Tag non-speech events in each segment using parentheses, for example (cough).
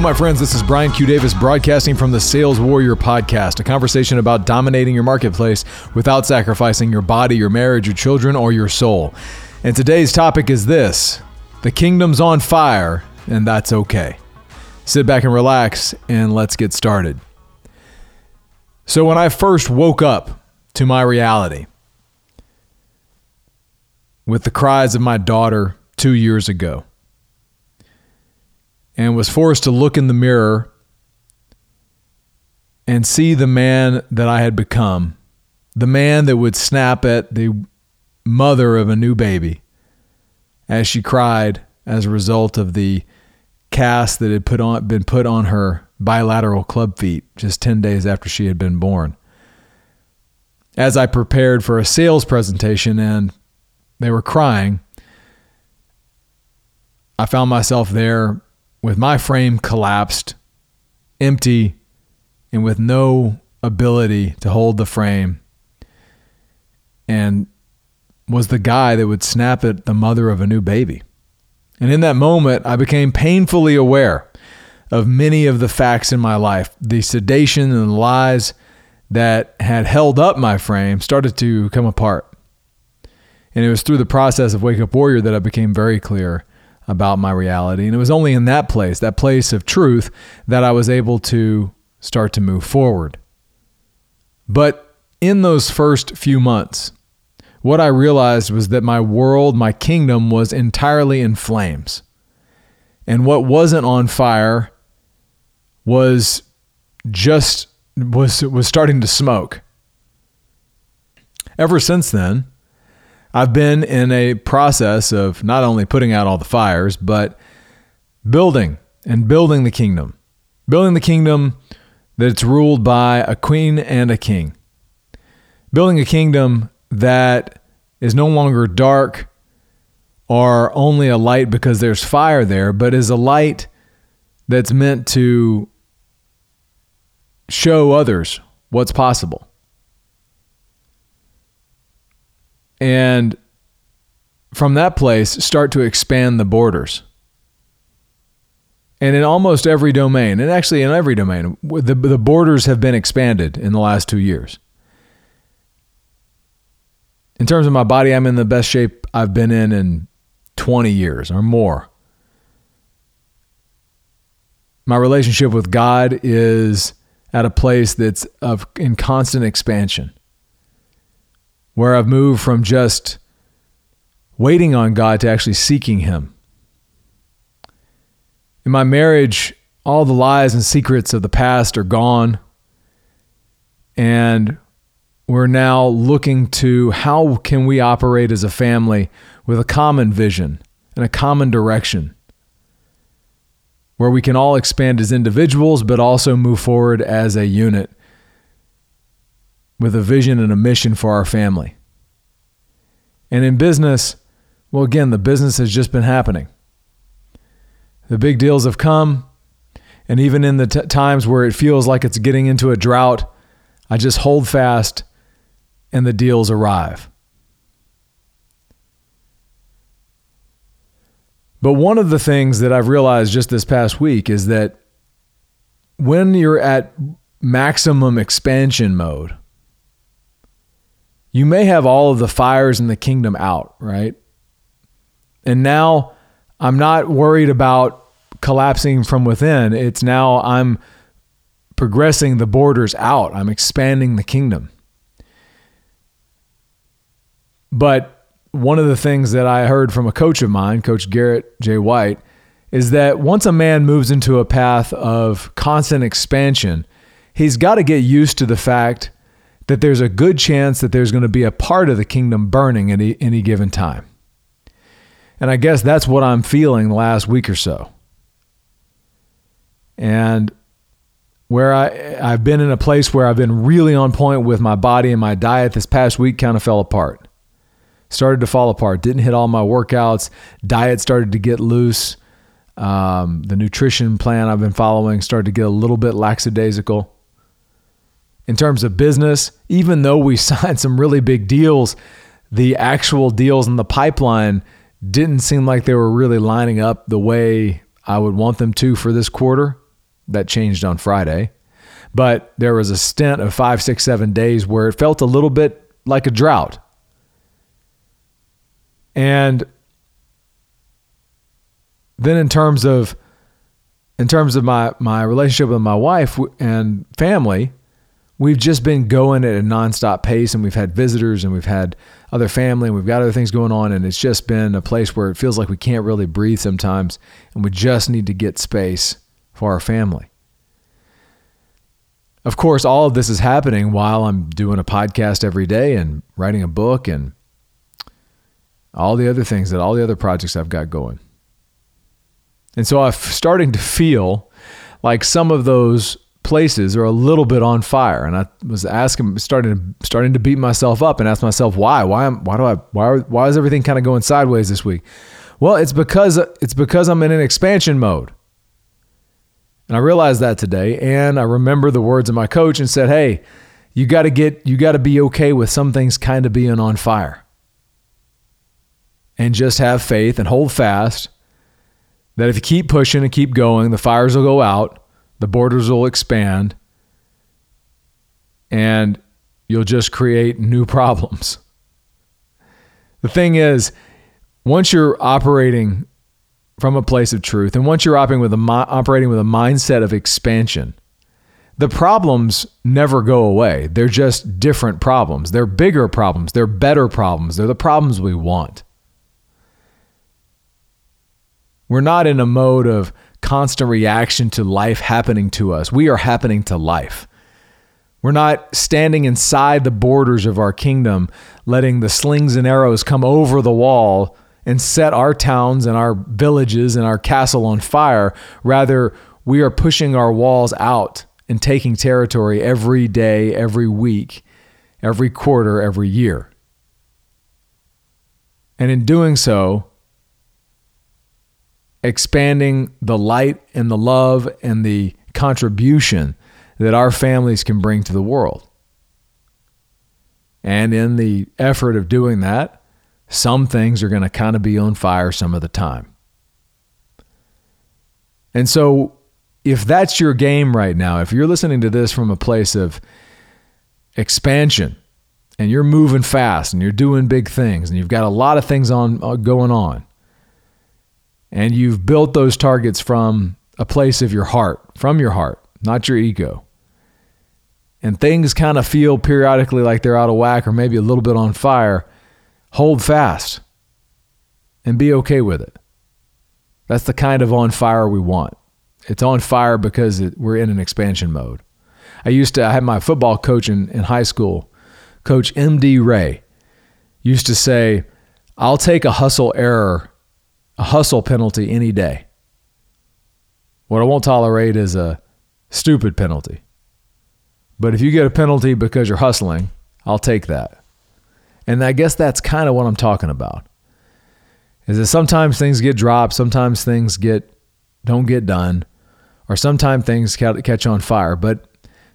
My friends. This is Brian Q. Davis broadcasting from the Sales Warrior podcast, a conversation about dominating your marketplace without sacrificing your body, your marriage, your children, or your soul. And today's topic is this the kingdom's on fire, and that's okay. Sit back and relax, and let's get started. So, when I first woke up to my reality with the cries of my daughter two years ago, and was forced to look in the mirror and see the man that I had become, the man that would snap at the mother of a new baby as she cried as a result of the cast that had put on, been put on her bilateral club feet just 10 days after she had been born. As I prepared for a sales presentation and they were crying, I found myself there with my frame collapsed, empty, and with no ability to hold the frame, and was the guy that would snap at the mother of a new baby. And in that moment, I became painfully aware of many of the facts in my life. The sedation and the lies that had held up my frame started to come apart. And it was through the process of Wake Up Warrior that I became very clear about my reality. And it was only in that place, that place of truth, that I was able to start to move forward. But in those first few months, what I realized was that my world, my kingdom was entirely in flames. And what wasn't on fire was just was was starting to smoke. Ever since then, I've been in a process of not only putting out all the fires, but building and building the kingdom. Building the kingdom that's ruled by a queen and a king. Building a kingdom that is no longer dark or only a light because there's fire there, but is a light that's meant to show others what's possible. And from that place start to expand the borders. And in almost every domain, and actually in every domain, the, the borders have been expanded in the last two years. In terms of my body, I'm in the best shape I've been in in 20 years or more. My relationship with God is at a place that's of in constant expansion where I've moved from just waiting on God to actually seeking Him. In my marriage, all the lies and secrets of the past are gone. And we're now looking to how can we operate as a family with a common vision and a common direction where we can all expand as individuals but also move forward as a unit with a vision and a mission for our family. And in business, well, again, the business has just been happening. The big deals have come. And even in the t- times where it feels like it's getting into a drought, I just hold fast and the deals arrive. But one of the things that I've realized just this past week is that when you're at maximum expansion mode, you may have all of the fires in the kingdom out, right? And now I'm not worried about collapsing from within. It's now I'm progressing the borders out, I'm expanding the kingdom. But one of the things that I heard from a coach of mine, Coach Garrett J. White, is that once a man moves into a path of constant expansion, he's got to get used to the fact that there's a good chance that there's going to be a part of the kingdom burning at any, given time. And I guess that's what I'm feeling the last week or so. And where I I've been in a place where I've been really on point with my body and my diet this past week kind of fell apart. Started to fall apart. Didn't hit all my workouts. Diet started to get loose. Um, the nutrition plan I've been following started to get a little bit lackadaisical in terms of business, even though we (laughs) signed some really big deals, the actual deals in the pipeline didn't seem like they were really lining up the way I would want them to for this quarter. that changed on Friday. But there was a stint of five, six, seven days where it felt a little bit like a drought. And then in terms of in terms of my my relationship with my wife and family, we've just been going at a nonstop pace and we've had visitors and we've had other family and we've got other things going on and it's just been a place where it feels like we can't really breathe sometimes and we just need to get space for our family. Of course, all of this is happening while I'm doing a podcast every day and writing a book and all the other things that all the other projects I've got going. And so I'm starting to feel like some of those places are a little bit on fire. And I was asking, starting to, starting to beat myself up and ask myself why, why am, why do I, why, why is everything kind of going sideways this week? Well, it's because it's because I'm in an expansion mode. And I realized that today. And I remember the words of my coach and said, Hey, you got to get, you got to be okay with some things kind of being on fire. And just have faith and hold fast that if you keep pushing and keep going, the fires will go out the borders will expand and you'll just create new (laughs) problems. The thing is, once you're operating from a place of truth and once you're operating with a operating with a mindset of expansion, the problems never go away. They're just different problems. They're bigger problems. They're better problems. They're the problems we want. We're not in a mode of constant reaction to life happening to us. We are happening to life. We're not standing inside the borders of our kingdom, letting the slings and arrows come over the wall and set our towns and our villages and our castle on fire. Rather, we are pushing our walls out and taking territory every day, every week, every quarter, every year. And in doing so, expanding the light and the love and the contribution that our families can bring to the world. And in the effort of doing that, some things are going to kind of be on fire some of the time. And so, if that's your game right now, if you're listening to this from a place of expansion and you're moving fast and you're doing big things and you've got a lot of things on uh, going on, and you've built those targets from a place of your heart, from your heart, not your ego. And things kind of feel periodically like they're out of whack or maybe a little bit on fire, hold fast and be okay with it. That's the kind of on fire we want. It's on fire because it, we're in an expansion mode. I used to, I had my football coach in, in high school, Coach M.D. Ray, used to say, I'll take a hustle error a hustle penalty any day. What I won't tolerate is a stupid penalty. But if you get a penalty because you're hustling, I'll take that. And I guess that's kind of what I'm talking about. Is that sometimes things get dropped, sometimes things get don't get done, or sometimes things catch on fire. But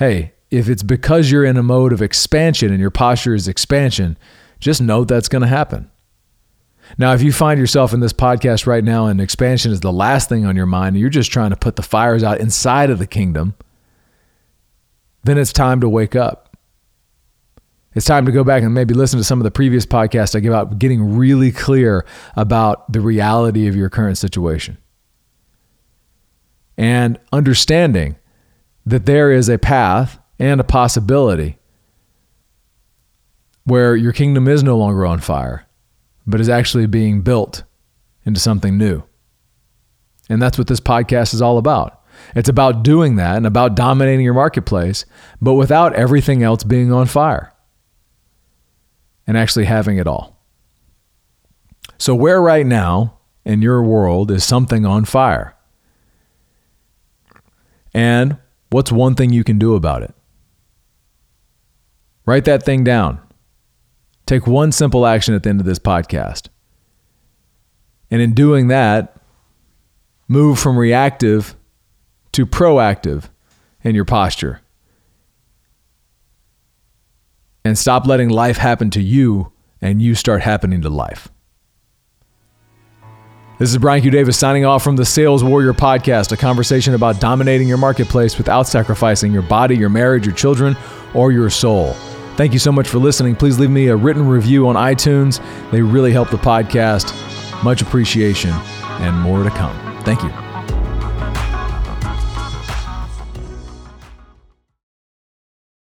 hey, if it's because you're in a mode of expansion and your posture is expansion, just know that's going to happen. Now, if you find yourself in this podcast right now and expansion is the last thing on your mind, and you're just trying to put the fires out inside of the kingdom, then it's time to wake up. It's time to go back and maybe listen to some of the previous podcasts I give out, getting really clear about the reality of your current situation. And understanding that there is a path and a possibility where your kingdom is no longer on fire but is actually being built into something new. And that's what this podcast is all about. It's about doing that and about dominating your marketplace, but without everything else being on fire and actually having it all. So, where right now in your world is something on fire? And what's one thing you can do about it? Write that thing down. Take one simple action at the end of this podcast. And in doing that, move from reactive to proactive in your posture. And stop letting life happen to you and you start happening to life. This is Brian Q. Davis signing off from the Sales Warrior Podcast, a conversation about dominating your marketplace without sacrificing your body, your marriage, your children, or your soul. Thank you so much for listening. Please leave me a written review on iTunes. They really help the podcast. Much appreciation and more to come. Thank you.